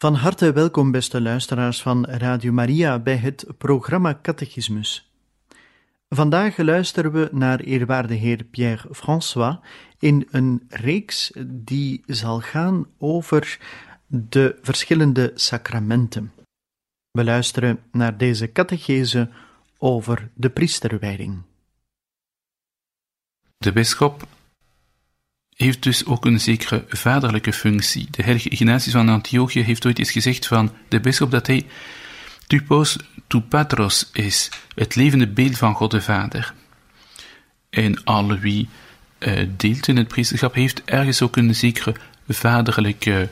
Van harte welkom, beste luisteraars van Radio Maria, bij het programma Catechismus. Vandaag luisteren we naar eerwaarde heer Pierre François in een reeks die zal gaan over de verschillende sacramenten. We luisteren naar deze catechese over de priesterwijding. De bisschop heeft dus ook een zekere vaderlijke functie. De heilige Ignatius van Antiochië heeft ooit eens gezegd van de bisschop dat hij typos tu patros is, het levende beeld van God de Vader. En alle wie uh, deelt in het priesterschap heeft ergens ook een zekere vaderlijke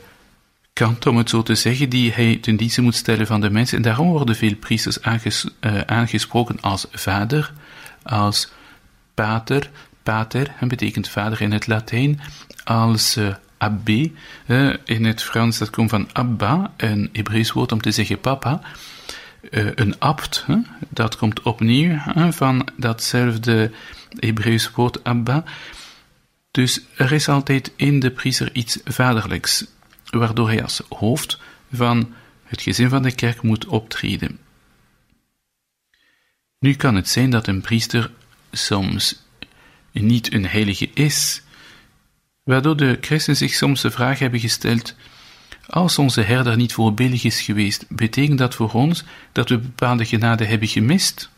kant, om het zo te zeggen, die hij ten dienste moet stellen van de mensen. En daarom worden veel priesters uh, aangesproken als vader, als pater, pater, en betekent vader in het Latijn, als uh, abbé, uh, in het Frans dat komt van abba, een Hebreeuws woord om te zeggen papa, uh, een abt, dat komt opnieuw van datzelfde Hebreeuws woord abba. Dus er is altijd in de priester iets vaderlijks, waardoor hij als hoofd van het gezin van de kerk moet optreden. Nu kan het zijn dat een priester soms niet een heilige is, waardoor de christen zich soms de vraag hebben gesteld: als onze herder niet voorbeeldig is geweest, betekent dat voor ons dat we bepaalde genade hebben gemist?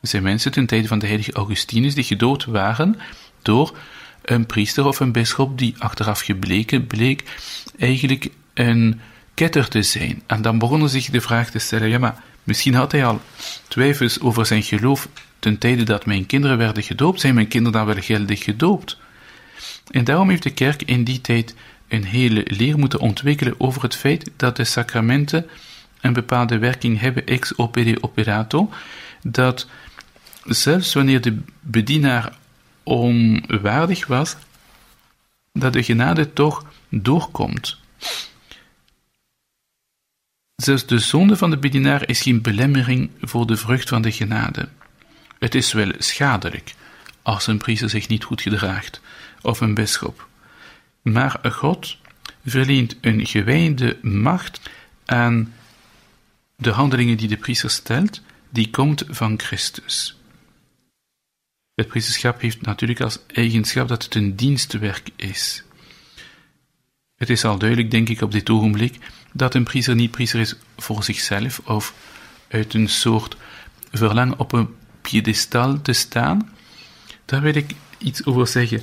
Er zijn mensen ten tijde van de heilige Augustinus die gedood waren door een priester of een bisschop die achteraf gebleken bleek eigenlijk een ketter te zijn. En dan begonnen zich de vraag te stellen: ja, maar misschien had hij al twijfels over zijn geloof ten tijde dat mijn kinderen werden gedoopt, zijn mijn kinderen dan wel geldig gedoopt. En daarom heeft de kerk in die tijd een hele leer moeten ontwikkelen over het feit dat de sacramenten een bepaalde werking hebben ex opere operato, dat zelfs wanneer de bedienaar onwaardig was, dat de genade toch doorkomt. Zelfs de zonde van de bedienaar is geen belemmering voor de vrucht van de genade. Het is wel schadelijk als een priester zich niet goed gedraagt, of een bisschop. Maar God verleent een gewijde macht aan de handelingen die de priester stelt, die komt van Christus. Het priesterschap heeft natuurlijk als eigenschap dat het een dienstwerk is. Het is al duidelijk, denk ik, op dit ogenblik, dat een priester niet priester is voor zichzelf of uit een soort verlangen op een piedestal te staan, daar wil ik iets over zeggen.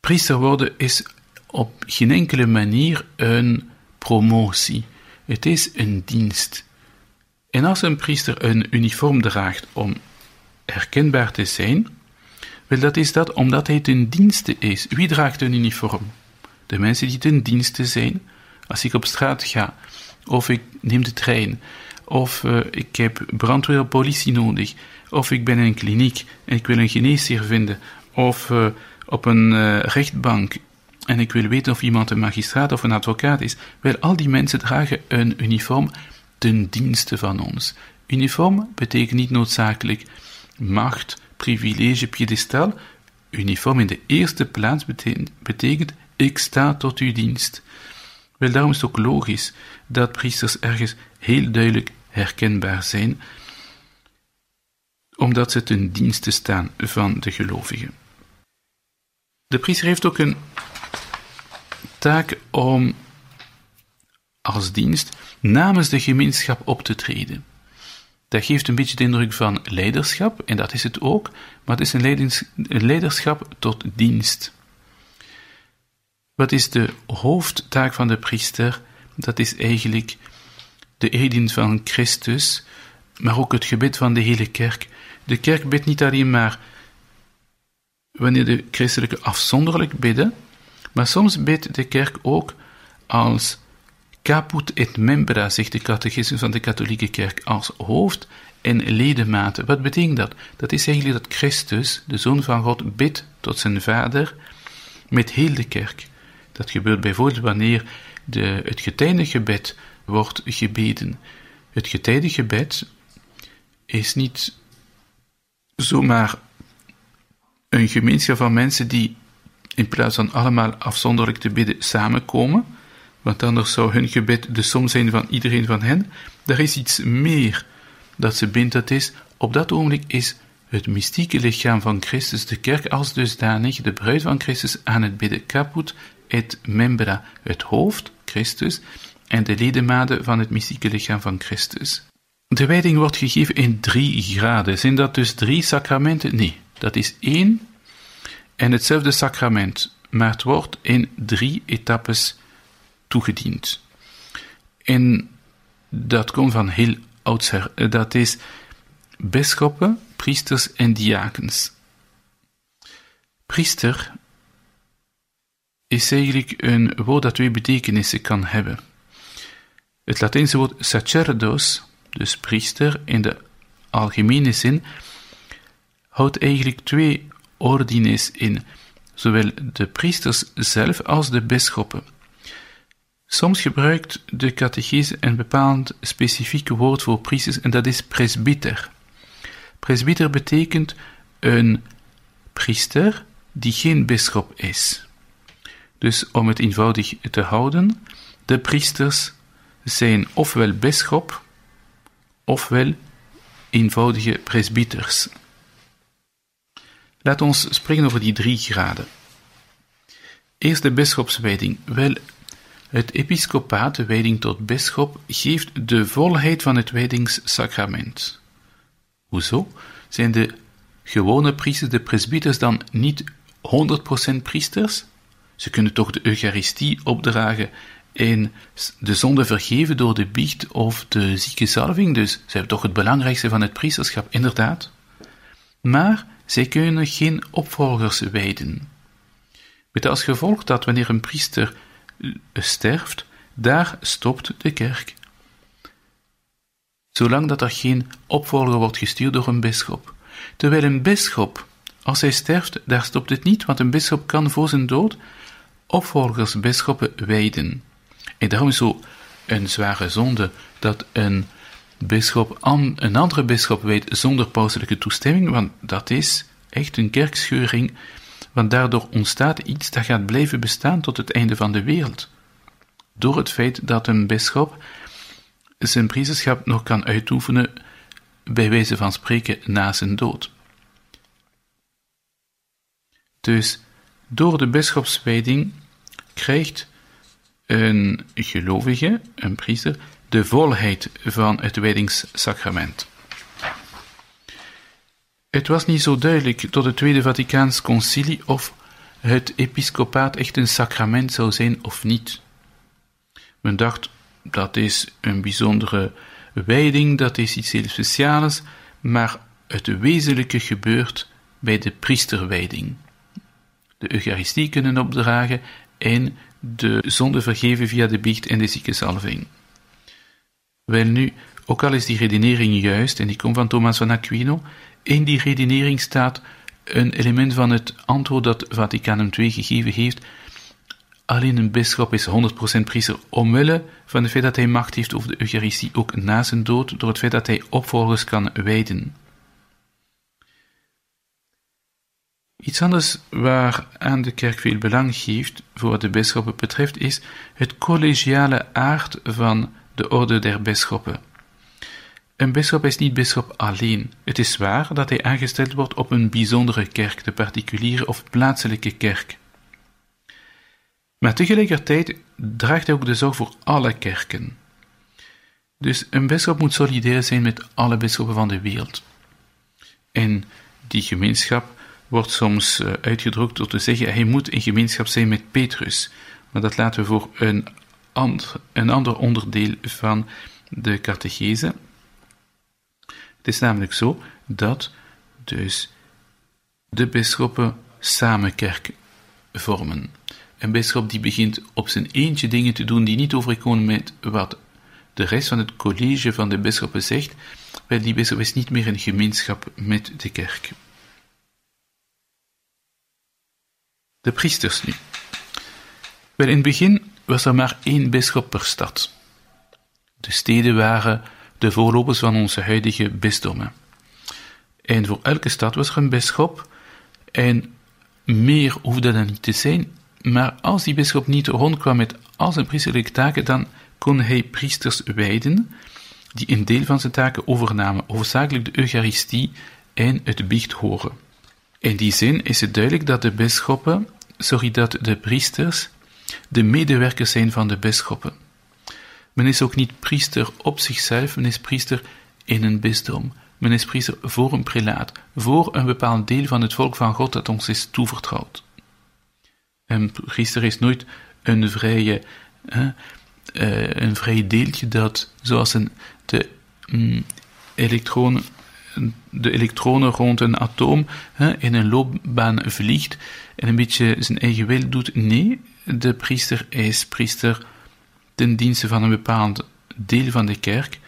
Priester worden is op geen enkele manier een promotie. Het is een dienst. En als een priester een uniform draagt om herkenbaar te zijn, wel dat is dat omdat hij ten dienste is. Wie draagt een uniform? De mensen die ten dienste zijn. Als ik op straat ga, of ik neem de trein, of uh, ik heb brandweer of politie nodig, of ik ben in een kliniek en ik wil een geneesheer vinden, of uh, op een uh, rechtbank en ik wil weten of iemand een magistraat of een advocaat is. Wel, al die mensen dragen een uniform ten dienste van ons. Uniform betekent niet noodzakelijk macht, privilege, piedestal. Uniform in de eerste plaats betekent, betekent ik sta tot uw dienst. Wel, daarom is het ook logisch dat priesters ergens heel duidelijk herkenbaar zijn, omdat ze ten dienste staan van de gelovigen. De priester heeft ook een taak om als dienst namens de gemeenschap op te treden. Dat geeft een beetje de indruk van leiderschap, en dat is het ook, maar het is een, leiderschap tot dienst. Wat is de hoofdtaak van de priester? Dat is eigenlijk de eerdien van Christus, maar ook het gebed van de hele kerk. De kerk bidt niet alleen maar wanneer de christelijke afzonderlijk bidden, maar soms bidt de kerk ook als caput et membra, zegt de catechismus van de katholieke kerk, als hoofd en ledematen. Wat betekent dat? Dat is eigenlijk dat Christus, de Zoon van God, bidt tot zijn Vader met heel de kerk. Dat gebeurt bijvoorbeeld wanneer de, het getijdengebed wordt gebeden. Het getijdengebed is niet zomaar een gemeenschap van mensen die in plaats van allemaal afzonderlijk te bidden samenkomen, want anders zou hun gebed de som zijn van iedereen van hen. Er is iets meer dat ze bindt, dat is, op dat ogenblik is het mystieke lichaam van Christus, de kerk als dusdanig, de bruid van Christus, aan het bidden caput et membra, het hoofd, Christus, en de ledematen van het mystieke lichaam van Christus. De wijding wordt gegeven in drie graden. Zijn dat dus drie sacramenten? Nee, dat is één en hetzelfde sacrament, maar het wordt in drie etappes toegediend. En dat komt van heel oudsher. Dat is bisschoppen, priesters en diakens. Priester is eigenlijk een woord dat twee betekenissen kan hebben. Het Latijnse woord sacerdos, dus priester in de algemene zin, houdt eigenlijk twee ordines in, zowel de priesters zelf als de bisschoppen. Soms gebruikt de catechese een bepaald specifiek woord voor priesters en dat is presbyter. Presbyter betekent een priester die geen bisschop is. Dus om het eenvoudig te houden, de priesters zijn ofwel bisschop, ofwel eenvoudige presbyters. Laat ons spreken over die drie graden. Eerst de bisschopswijding. Wel, het episcopaat, de wijding tot bisschop, geeft de volheid van het wijdingssacrament. Hoezo? Zijn de gewone priesters, de presbyters, dan niet 100% priesters? Ze kunnen toch de Eucharistie opdragen en de zonde vergeven door de biecht of de ziekenzalving, dus ze hebben toch het belangrijkste van het priesterschap, inderdaad. Maar zij kunnen geen opvolgers wijden. Met als gevolg dat wanneer een priester eh, sterft, daar stopt de kerk. Zolang dat er geen opvolger wordt gestuurd door een bisschop. Terwijl een bisschop, als hij sterft, daar stopt het niet, want een bisschop kan voor zijn dood opvolgers bisschoppen wijden. En daarom is zo een zware zonde dat een bisschop an, een andere bisschop weet zonder pauselijke toestemming, want dat is echt een kerkscheuring, want daardoor ontstaat iets dat gaat blijven bestaan tot het einde van de wereld. Door het feit dat een bisschop zijn priesterschap nog kan uitoefenen, bij wijze van spreken, na zijn dood. Dus door de bisschopswijding krijgt een gelovige, een priester, de volheid van het wijdingssacrament. Het was niet zo duidelijk tot het Tweede Vaticaans Concilie of het episcopaat echt een sacrament zou zijn of niet. Men dacht, dat is een bijzondere wijding, dat is iets heel speciaals, maar het wezenlijke gebeurt bij de priesterwijding. De Eucharistie kunnen opdragen en de zonde vergeven via de biecht en de ziekenzalving. Wel nu, ook al is die redenering juist, en die komt van Thomas van Aquino, in die redenering staat een element van het antwoord dat Vaticanum II gegeven heeft. Alleen een bisschop is 100% priester omwille van het feit dat hij macht heeft over de Eucharistie, ook na zijn dood, door het feit dat hij opvolgers kan wijden. Iets anders waar aan de kerk veel belang geeft voor wat de bisschoppen betreft, is het collegiale aard van de orde der bisschoppen. Een bisschop is niet bisschop alleen. Het is waar dat hij aangesteld wordt op een bijzondere kerk, de particuliere of plaatselijke kerk. Maar tegelijkertijd draagt hij ook de zorg voor alle kerken. Dus een bisschop moet solidair zijn met alle bisschoppen van de wereld. En die gemeenschap wordt soms uh, uitgedrukt door te zeggen hij moet in gemeenschap zijn met Petrus. Maar dat laten we voor een, een ander onderdeel van de catechese. Het is namelijk zo dat dus de bisschoppen samen kerk vormen. Een bisschop die begint op zijn eentje dingen te doen die niet overkomen met wat de rest van het college van de bisschoppen zegt, wel die bisschop is niet meer in gemeenschap met de kerk. De priesters nu. Wel, in het begin was er maar één bisschop per stad. De steden waren de voorlopers van onze huidige bisdommen. En voor elke stad was er een bisschop, en meer hoefde dat niet te zijn, maar als die bisschop niet rondkwam met al zijn priesterlijke taken, dan kon hij priesters wijden, die een deel van zijn taken overnamen, hoofdzakelijk de Eucharistie en het biecht horen. In die zin is het duidelijk dat de bisschoppen, sorry, dat de priesters de medewerkers zijn van de bisschoppen. Men is ook niet priester op zichzelf, men is priester in een bisdom. Men is priester voor een prelaat, voor een bepaald deel van het volk van God dat ons is toevertrouwd. Een priester is nooit een vrije, hè, uh, een vrij deeltje dat, zoals een, de, mm, elektronen, de elektronen rond een atoom hè, in een loopbaan vliegt en een beetje zijn eigen wil doet. Nee, de priester is priester ten dienste van een bepaald deel van de kerk.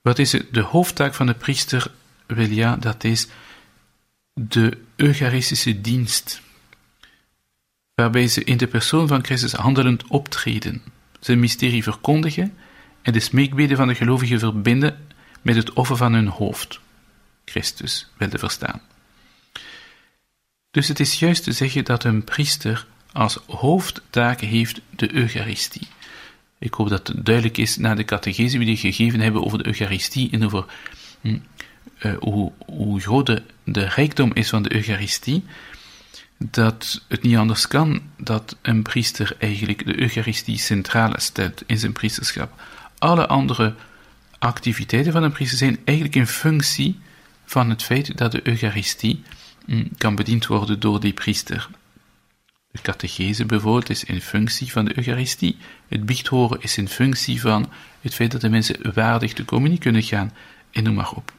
Wat is de hoofdtaak van de priester? Wel ja, dat is de Eucharistische dienst, waarbij ze in de persoon van Christus handelend optreden, zijn mysterie verkondigen en de smeekbeden van de gelovigen verbinden met het offer van hun hoofd, Christus, wilde verstaan. Dus het is juist te zeggen dat een priester als hoofdtaak heeft de Eucharistie. Ik hoop dat het duidelijk is na de catechese die we gegeven hebben over de Eucharistie en over hm, uh, hoe, hoe groot de, de rijkdom is van de Eucharistie, dat het niet anders kan dat een priester eigenlijk de Eucharistie centraal stelt in zijn priesterschap. Alle andere activiteiten van een priester zijn eigenlijk in functie van het feit dat de Eucharistie hm, kan bediend worden door die priester. De catechese bijvoorbeeld is in functie van de Eucharistie. Het biechthoren is in functie van het feit dat de mensen waardig de communie kunnen gaan, en noem maar op.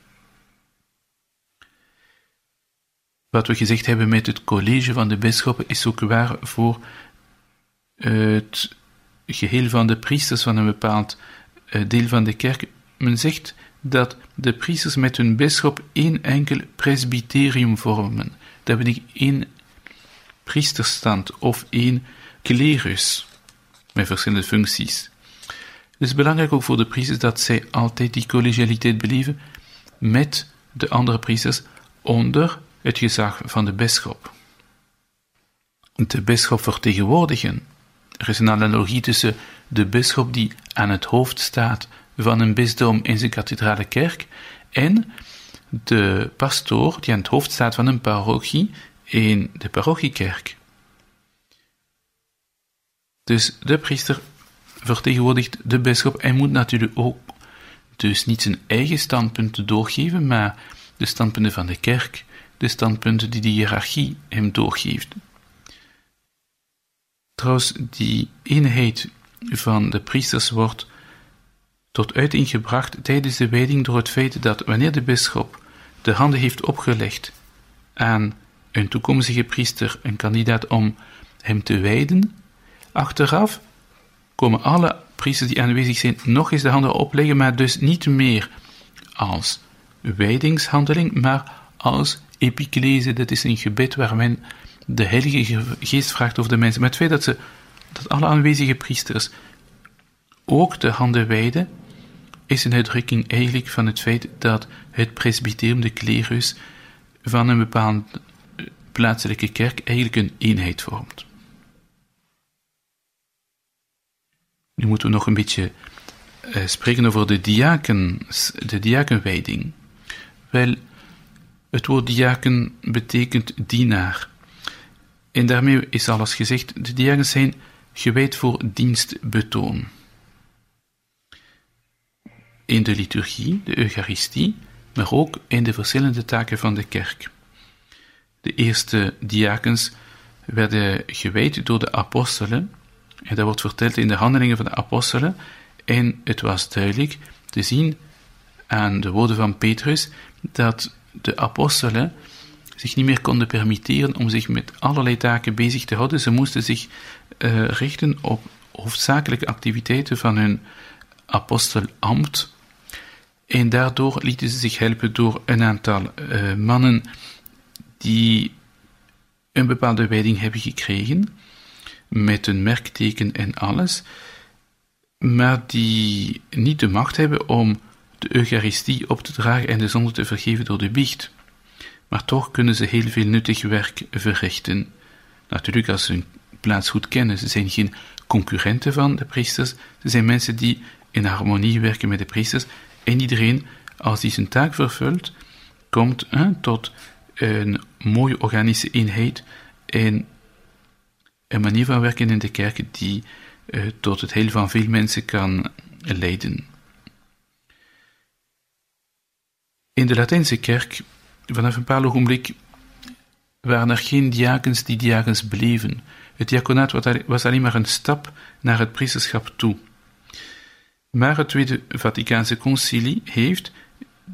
Wat we gezegd hebben met het college van de bisschoppen is ook waar voor het geheel van de priesters van een bepaald eh, deel van de kerk. Men zegt dat de priesters met hun bisschop één enkel presbyterium vormen. Dat ben ik één priesterstand of één klerus met verschillende functies. Het is belangrijk ook voor de priesters dat zij altijd die collegialiteit beleven met de andere priesters onder het gezag van de bisschop. De bisschop vertegenwoordigen. Er is een analogie tussen de bisschop die aan het hoofd staat van een bisdom in zijn kathedrale kerk en de pastoor die aan het hoofd staat van een parochie in de parochiekerk. Dus de priester vertegenwoordigt de bisschop en moet natuurlijk ook dus niet zijn eigen standpunten doorgeven, maar de standpunten van de kerk, de standpunten die de hiërarchie hem doorgeeft. Trouwens, die eenheid van de priesters wordt tot uiting gebracht tijdens de wijding door het feit dat wanneer de bisschop de handen heeft opgelegd aan een toekomstige priester, een kandidaat om hem te wijden, achteraf komen alle priesters die aanwezig zijn nog eens de handen opleggen, maar dus niet meer als wijdingshandeling, maar als epiclese. Dat is een gebed waar men de Heilige Geest vraagt over de mensen. Maar het feit dat, ze, dat alle aanwezige priesters ook de handen wijden, is een uitdrukking eigenlijk van het feit dat het presbyterium, de klerus, van een bepaalde plaatselijke kerk eigenlijk een eenheid vormt. Nu moeten we nog een beetje uh, spreken over de, diakens, de diakenwijding. Wel, het woord diaken betekent dienaar. En daarmee is alles gezegd. De diakens zijn gewijd voor dienstbetoon. In de liturgie, de Eucharistie, maar ook in de verschillende taken van de kerk. De eerste diakens werden gewijd door de apostelen, en dat wordt verteld in de handelingen van de apostelen, en het was duidelijk te zien aan de woorden van Petrus dat de apostelen zich niet meer konden permitteren om zich met allerlei taken bezig te houden. Ze moesten zich uh, richten op hoofdzakelijke activiteiten van hun apostelambt. En daardoor lieten ze zich helpen door een aantal uh, mannen die een bepaalde wijding hebben gekregen, met een merkteken en alles, maar die niet de macht hebben om de Eucharistie op te dragen en de zonde te vergeven door de biecht. Maar toch kunnen ze heel veel nuttig werk verrichten. Natuurlijk als ze hun plaats goed kennen. Ze zijn geen concurrenten van de priesters. Ze zijn mensen die in harmonie werken met de priesters. En iedereen, als hij zijn taak vervult, komt tot een mooie organische eenheid en een manier van werken in de kerk die uh, tot het heil van veel mensen kan leiden. In de Latijnse kerk, vanaf een bepaald ogenblik, waren er geen diakens die diakens bleven. Het diaconaat was alleen maar een stap naar het priesterschap toe. Maar het Tweede Vaticaanse Concilie heeft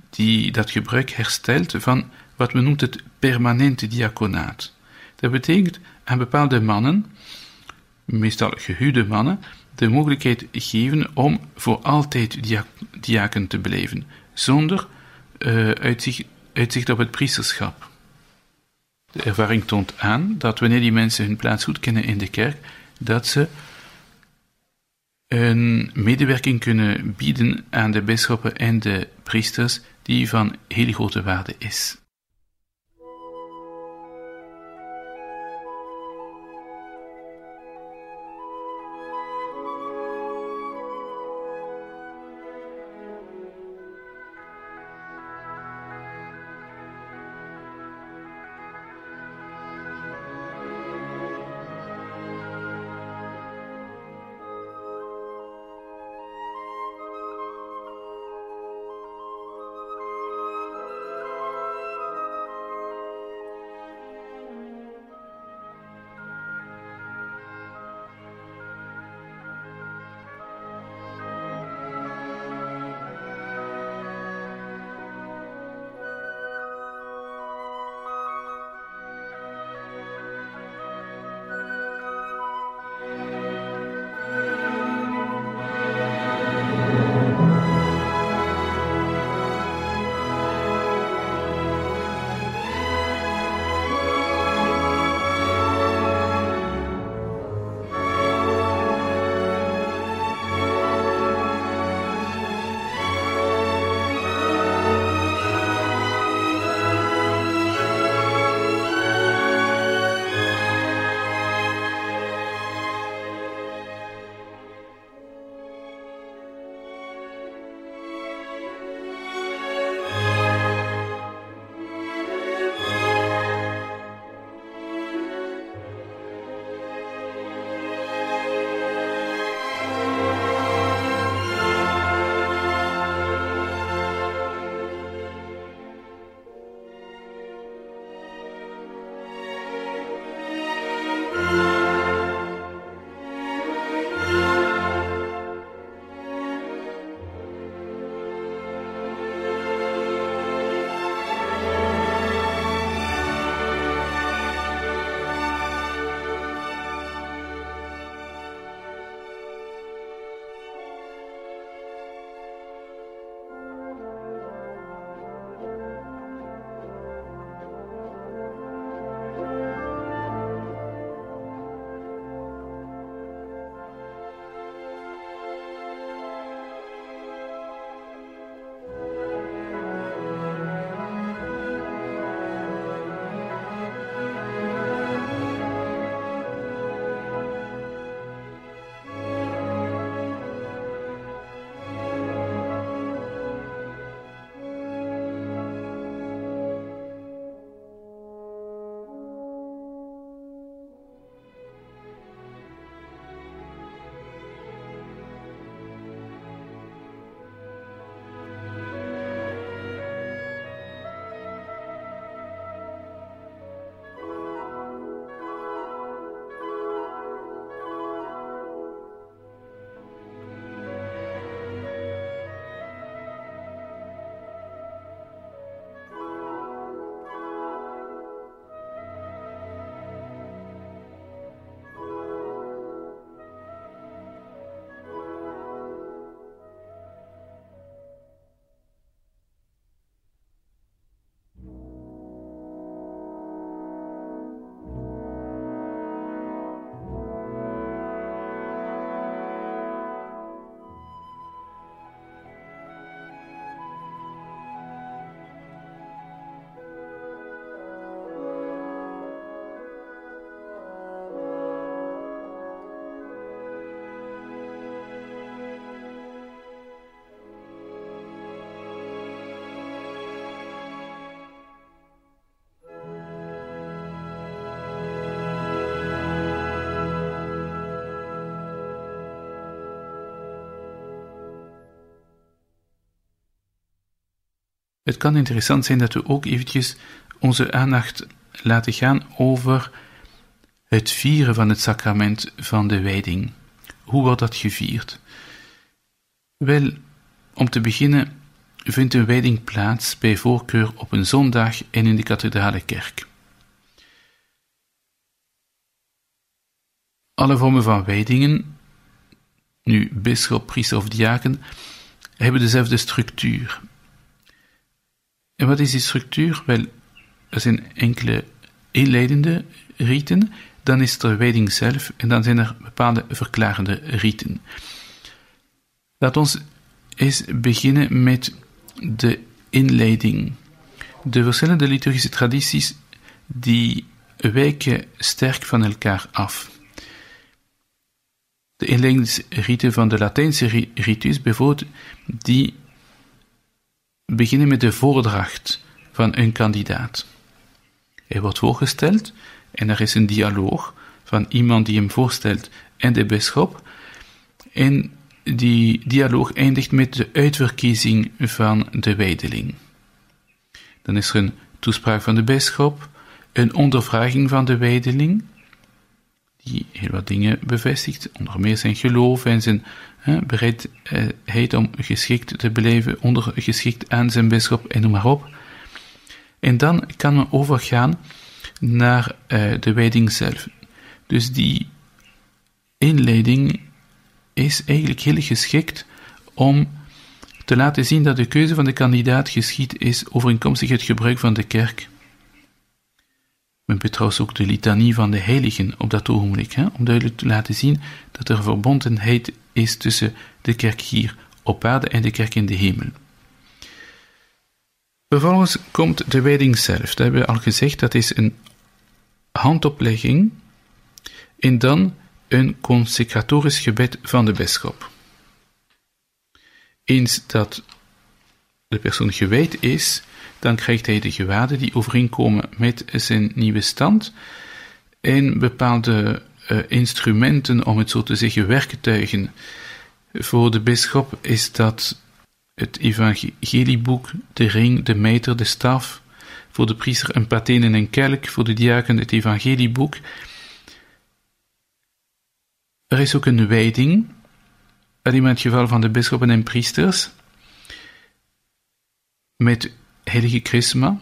die dat gebruik hersteld van wat men noemt het permanente diaconaat. Dat betekent aan bepaalde mannen, meestal gehuwde mannen, de mogelijkheid geven om voor altijd diaken te blijven, zonder uh, uitzicht, uitzicht op het priesterschap. De ervaring toont aan dat wanneer die mensen hun plaats goed kennen in de kerk, dat ze een medewerking kunnen bieden aan de bisschoppen en de priesters die van heel grote waarde is. Het kan interessant zijn dat we ook eventjes onze aandacht laten gaan over het vieren van het sacrament van de wijding. Hoe wordt dat gevierd? Wel, om te beginnen vindt een wijding plaats bij voorkeur op een zondag en in de kathedrale kerk. Alle vormen van wijdingen, nu bisschop, priester of diaken, hebben dezelfde structuur. En wat is die structuur? Wel, er zijn enkele inleidende riten, dan is er wijding zelf en dan zijn er bepaalde verklarende riten. Laat ons eens beginnen met de inleiding. De verschillende liturgische tradities die wijken sterk van elkaar af. De inleidingsriten van de Latijnse ritus bijvoorbeeld, die beginnen met de voordracht van een kandidaat. Hij wordt voorgesteld en er is een dialoog van iemand die hem voorstelt en de bisschop. En die dialoog eindigt met de uitverkiezing van de wijdeling. Dan is er een toespraak van de bisschop, een ondervraging van de wijdeling, die heel wat dingen bevestigt, onder meer zijn geloof en zijn hè, bereidheid om geschikt te blijven, ondergeschikt aan zijn bisschop en noem maar op. En dan kan men overgaan naar uh, de wijding zelf. Dus die inleiding is eigenlijk heel geschikt om te laten zien dat de keuze van de kandidaat geschied is overeenkomstig het gebruik van de kerk. Men trouwens ook de litanie van de heiligen op dat ogenblik, hè, om duidelijk te laten zien dat er verbondenheid is tussen de kerk hier op aarde en de kerk in de hemel. Vervolgens komt de wijding zelf. Dat hebben we al gezegd, dat is een handoplegging en dan een consecratorisch gebed van de bisschop. Eens dat de persoon gewijd is, dan krijgt hij de gewaden die overeenkomen met zijn nieuwe stand en bepaalde uh, instrumenten, om het zo te zeggen, werktuigen. Voor de bisschop is dat het evangelieboek, de ring, de mijter, de staf. Voor de priester een paten en een kelk. Voor de diaken het evangelieboek. Er is ook een wijding, in het geval van de bisschoppen en priesters, met heilige chrisma,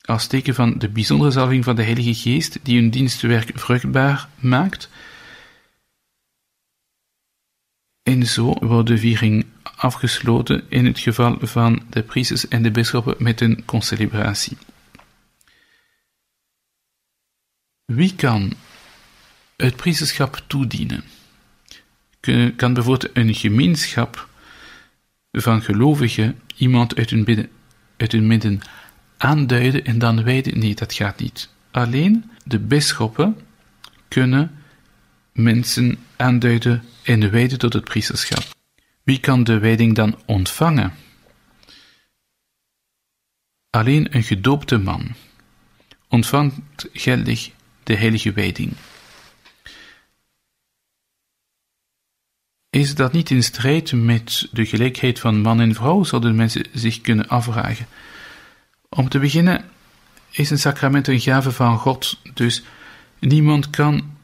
als teken van de bijzondere zalving van de Heilige Geest, die hun dienstwerk vruchtbaar maakt. En zo wordt de viering afgesloten in het geval van de priesters en de bisschoppen met een concelebratie. Wie kan het priesterschap toedienen? Kan bijvoorbeeld een gemeenschap van gelovigen iemand uit hun, midden, uit hun midden aanduiden en dan wijden? Nee, dat gaat niet. Alleen de bisschoppen kunnen mensen aanduiden en wijden tot het priesterschap. Wie kan de wijding dan ontvangen? Alleen een gedoopte man ontvangt geldig de heilige wijding. Is dat niet in strijd met de gelijkheid van man en vrouw, zouden mensen zich kunnen afvragen. Om te beginnen is een sacrament een gave van God, dus niemand kan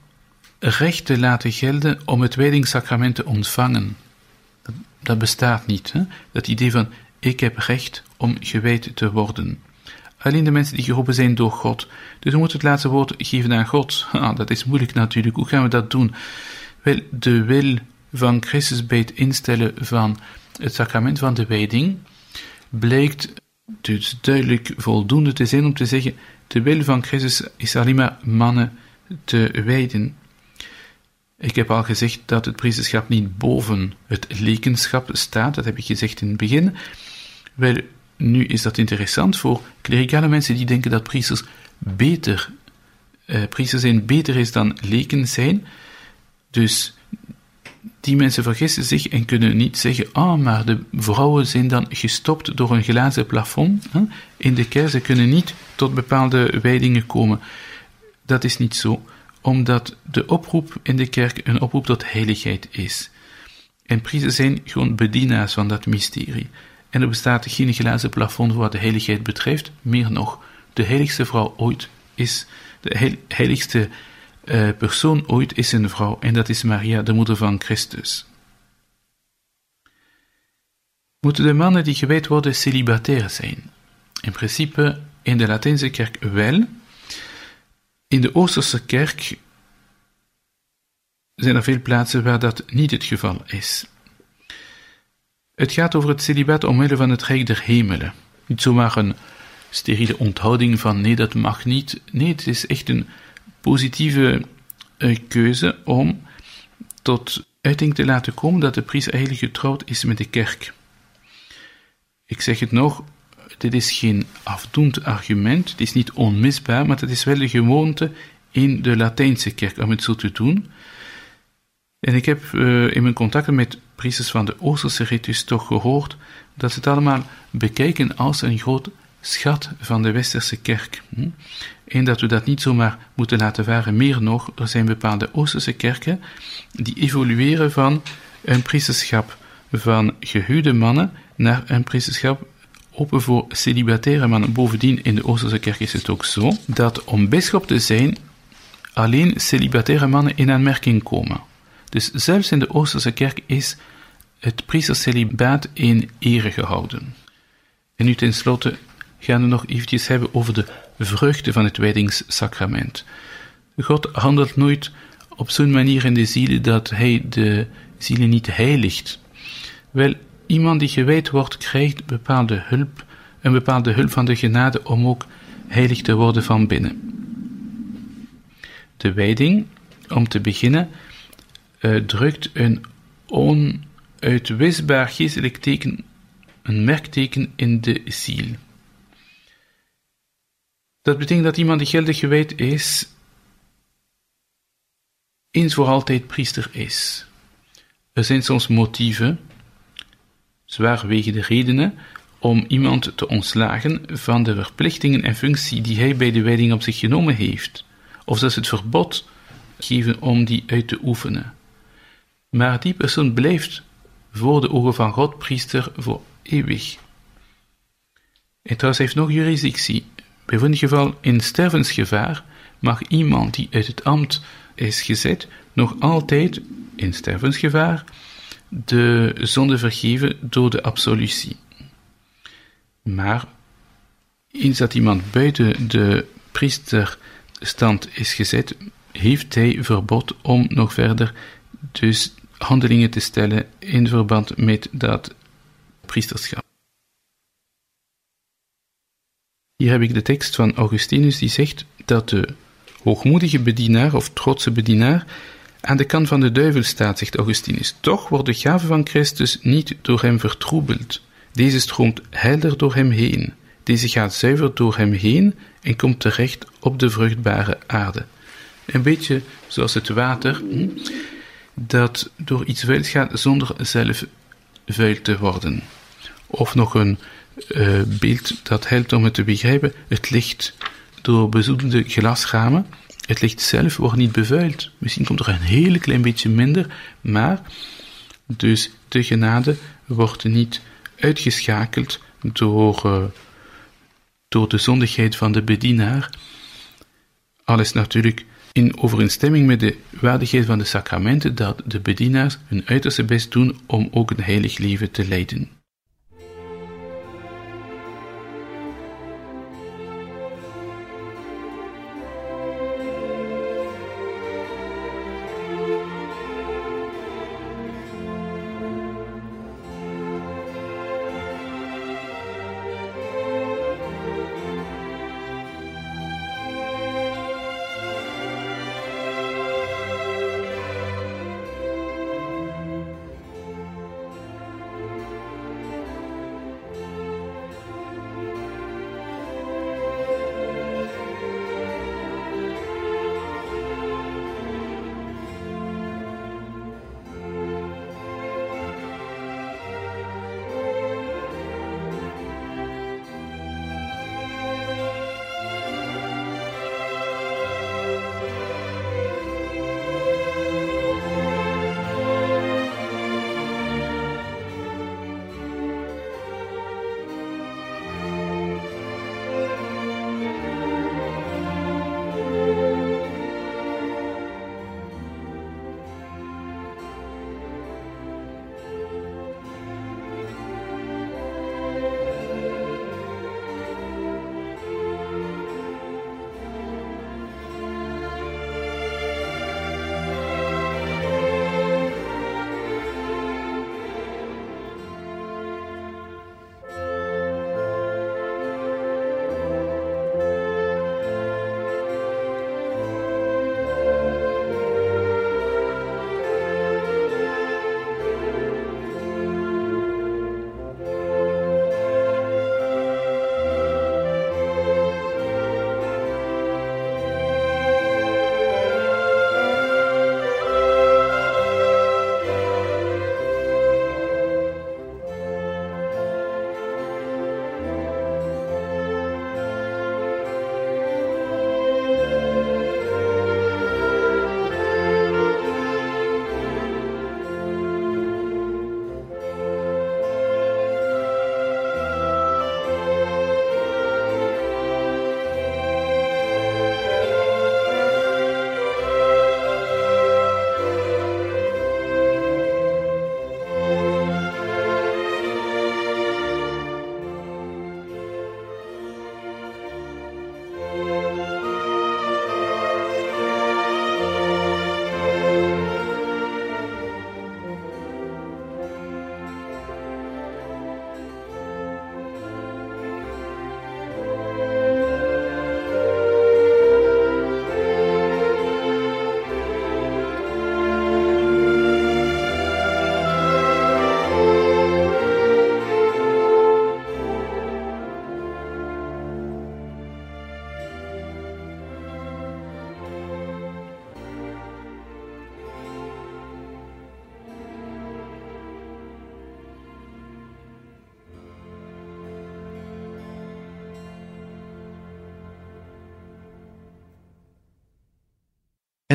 rechten laten gelden om het wijdingssacrament te ontvangen. Dat, bestaat niet, hè? dat idee van ik heb recht om gewijd te worden. Alleen de mensen die geroepen zijn door God. Dus we moeten het laatste woord geven aan God. Ah, dat is moeilijk natuurlijk. Hoe gaan we dat doen? Wel, de wil van Christus bij het instellen van het sacrament van de wijding blijkt dus duidelijk voldoende te zijn om te zeggen: de wil van Christus is alleen maar mannen te wijden. Ik heb al gezegd dat het priesterschap niet boven het lekenschap staat, dat heb ik gezegd in het begin. Wel, nu is dat interessant voor klerikale mensen die denken dat priesters beter, eh, priesters zijn beter is dan leken zijn. Dus die mensen vergissen zich en kunnen niet zeggen, ah, oh, maar de vrouwen zijn dan gestopt door een glazen plafond hè? in de kerk, ze kunnen niet tot bepaalde wijdingen komen. Dat is niet zo omdat de oproep in de kerk een oproep tot heiligheid is. En priesters zijn gewoon bedienaars van dat mysterie. En er bestaat geen glazen plafond wat de heiligheid betreft. Meer nog, de heiligste vrouw ooit is, de heiligste uh, persoon ooit is een vrouw, en dat is Maria, de moeder van Christus. Moeten de mannen die gewijd worden celibatair zijn? In principe in de Latijnse kerk wel. In de Oosterse kerk zijn er veel plaatsen waar dat niet het geval is. Het gaat over het celibaat omwille van het Rijk der Hemelen. Niet zomaar een steriele onthouding van nee, dat mag niet. Nee, het is echt een positieve uh, keuze om tot uiting te laten komen dat de priester eigenlijk getrouwd is met de kerk. Ik zeg het nog, dit is geen afdoend argument, het is niet onmisbaar, maar het is wel de gewoonte in de Latijnse kerk om het zo te doen. En ik heb uh, in mijn contacten met priesters van de Oosterse ritus toch gehoord dat ze het allemaal bekijken als een groot schat van de Westerse kerk. En dat we dat niet zomaar moeten laten varen. Meer nog, er zijn bepaalde Oosterse kerken die evolueren van een priesterschap van gehuwde mannen naar een priesterschap open voor celibataire mannen. Bovendien, in de Oosterse kerk is het ook zo dat om bischop te zijn alleen celibataire mannen in aanmerking komen. Dus zelfs in de Oosterse kerk is het priestercelibaat in ere gehouden. En nu tenslotte gaan we nog eventjes hebben over de vruchten van het wijdingssacrament. God handelt nooit op zo'n manier in de zielen dat hij de zielen niet heiligt. Wel, iemand die gewijd wordt, krijgt bepaalde hulp, een bepaalde hulp van de genade om ook heilig te worden van binnen. De wijding, om te beginnen, uh, drukt een onuitwisbaar geestelijk teken, een merkteken in de ziel. Dat betekent dat iemand die geldig gewijd is, eens voor altijd priester is. Er zijn soms motieven, zwaarwegende redenen, om iemand te ontslagen van de verplichtingen en functie die hij bij de wijding op zich genomen heeft, of zelfs het verbod geven om die uit te oefenen. Maar die persoon blijft voor de ogen van God priester voor eeuwig. En trouwens heeft nog jurisdictie. Bij een geval in stervensgevaar mag iemand die uit het ambt is gezet nog altijd in stervensgevaar de zonde vergeven door de absolutie. Maar eens dat iemand buiten de priesterstand is gezet, heeft hij verbod om nog verder dus handelingen te stellen in verband met dat priesterschap. Hier heb ik de tekst van Augustinus die zegt dat de hoogmoedige bedienaar of trotse bedienaar aan de kant van de duivel staat, zegt Augustinus. Toch wordt de gave van Christus niet door hem vertroebeld. Deze stroomt helder door hem heen. Deze gaat zuiver door hem heen en komt terecht op de vruchtbare aarde. Een beetje zoals het water, hm, dat door iets vuil gaat zonder zelf vuil te worden. Of nog een uh, beeld dat helpt om het te begrijpen. Het licht door bezoedelde glasramen. Het licht zelf wordt niet bevuild. Misschien komt er een hele klein beetje minder, maar dus de genade wordt niet uitgeschakeld door, uh, door de zondigheid van de bedienaar. Alles natuurlijk in overeenstemming met de waardigheid van de sacramenten dat de bedienaars hun uiterste best doen om ook een heilig leven te leiden.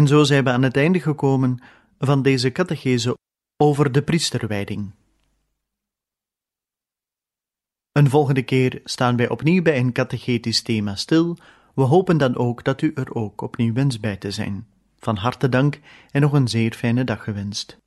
En zo zijn we aan het einde gekomen van deze catechese over de priesterwijding. Een volgende keer staan wij opnieuw bij een catechetisch thema stil. We hopen dan ook dat u er ook opnieuw wens bij te zijn. Van harte dank en nog een zeer fijne dag gewenst.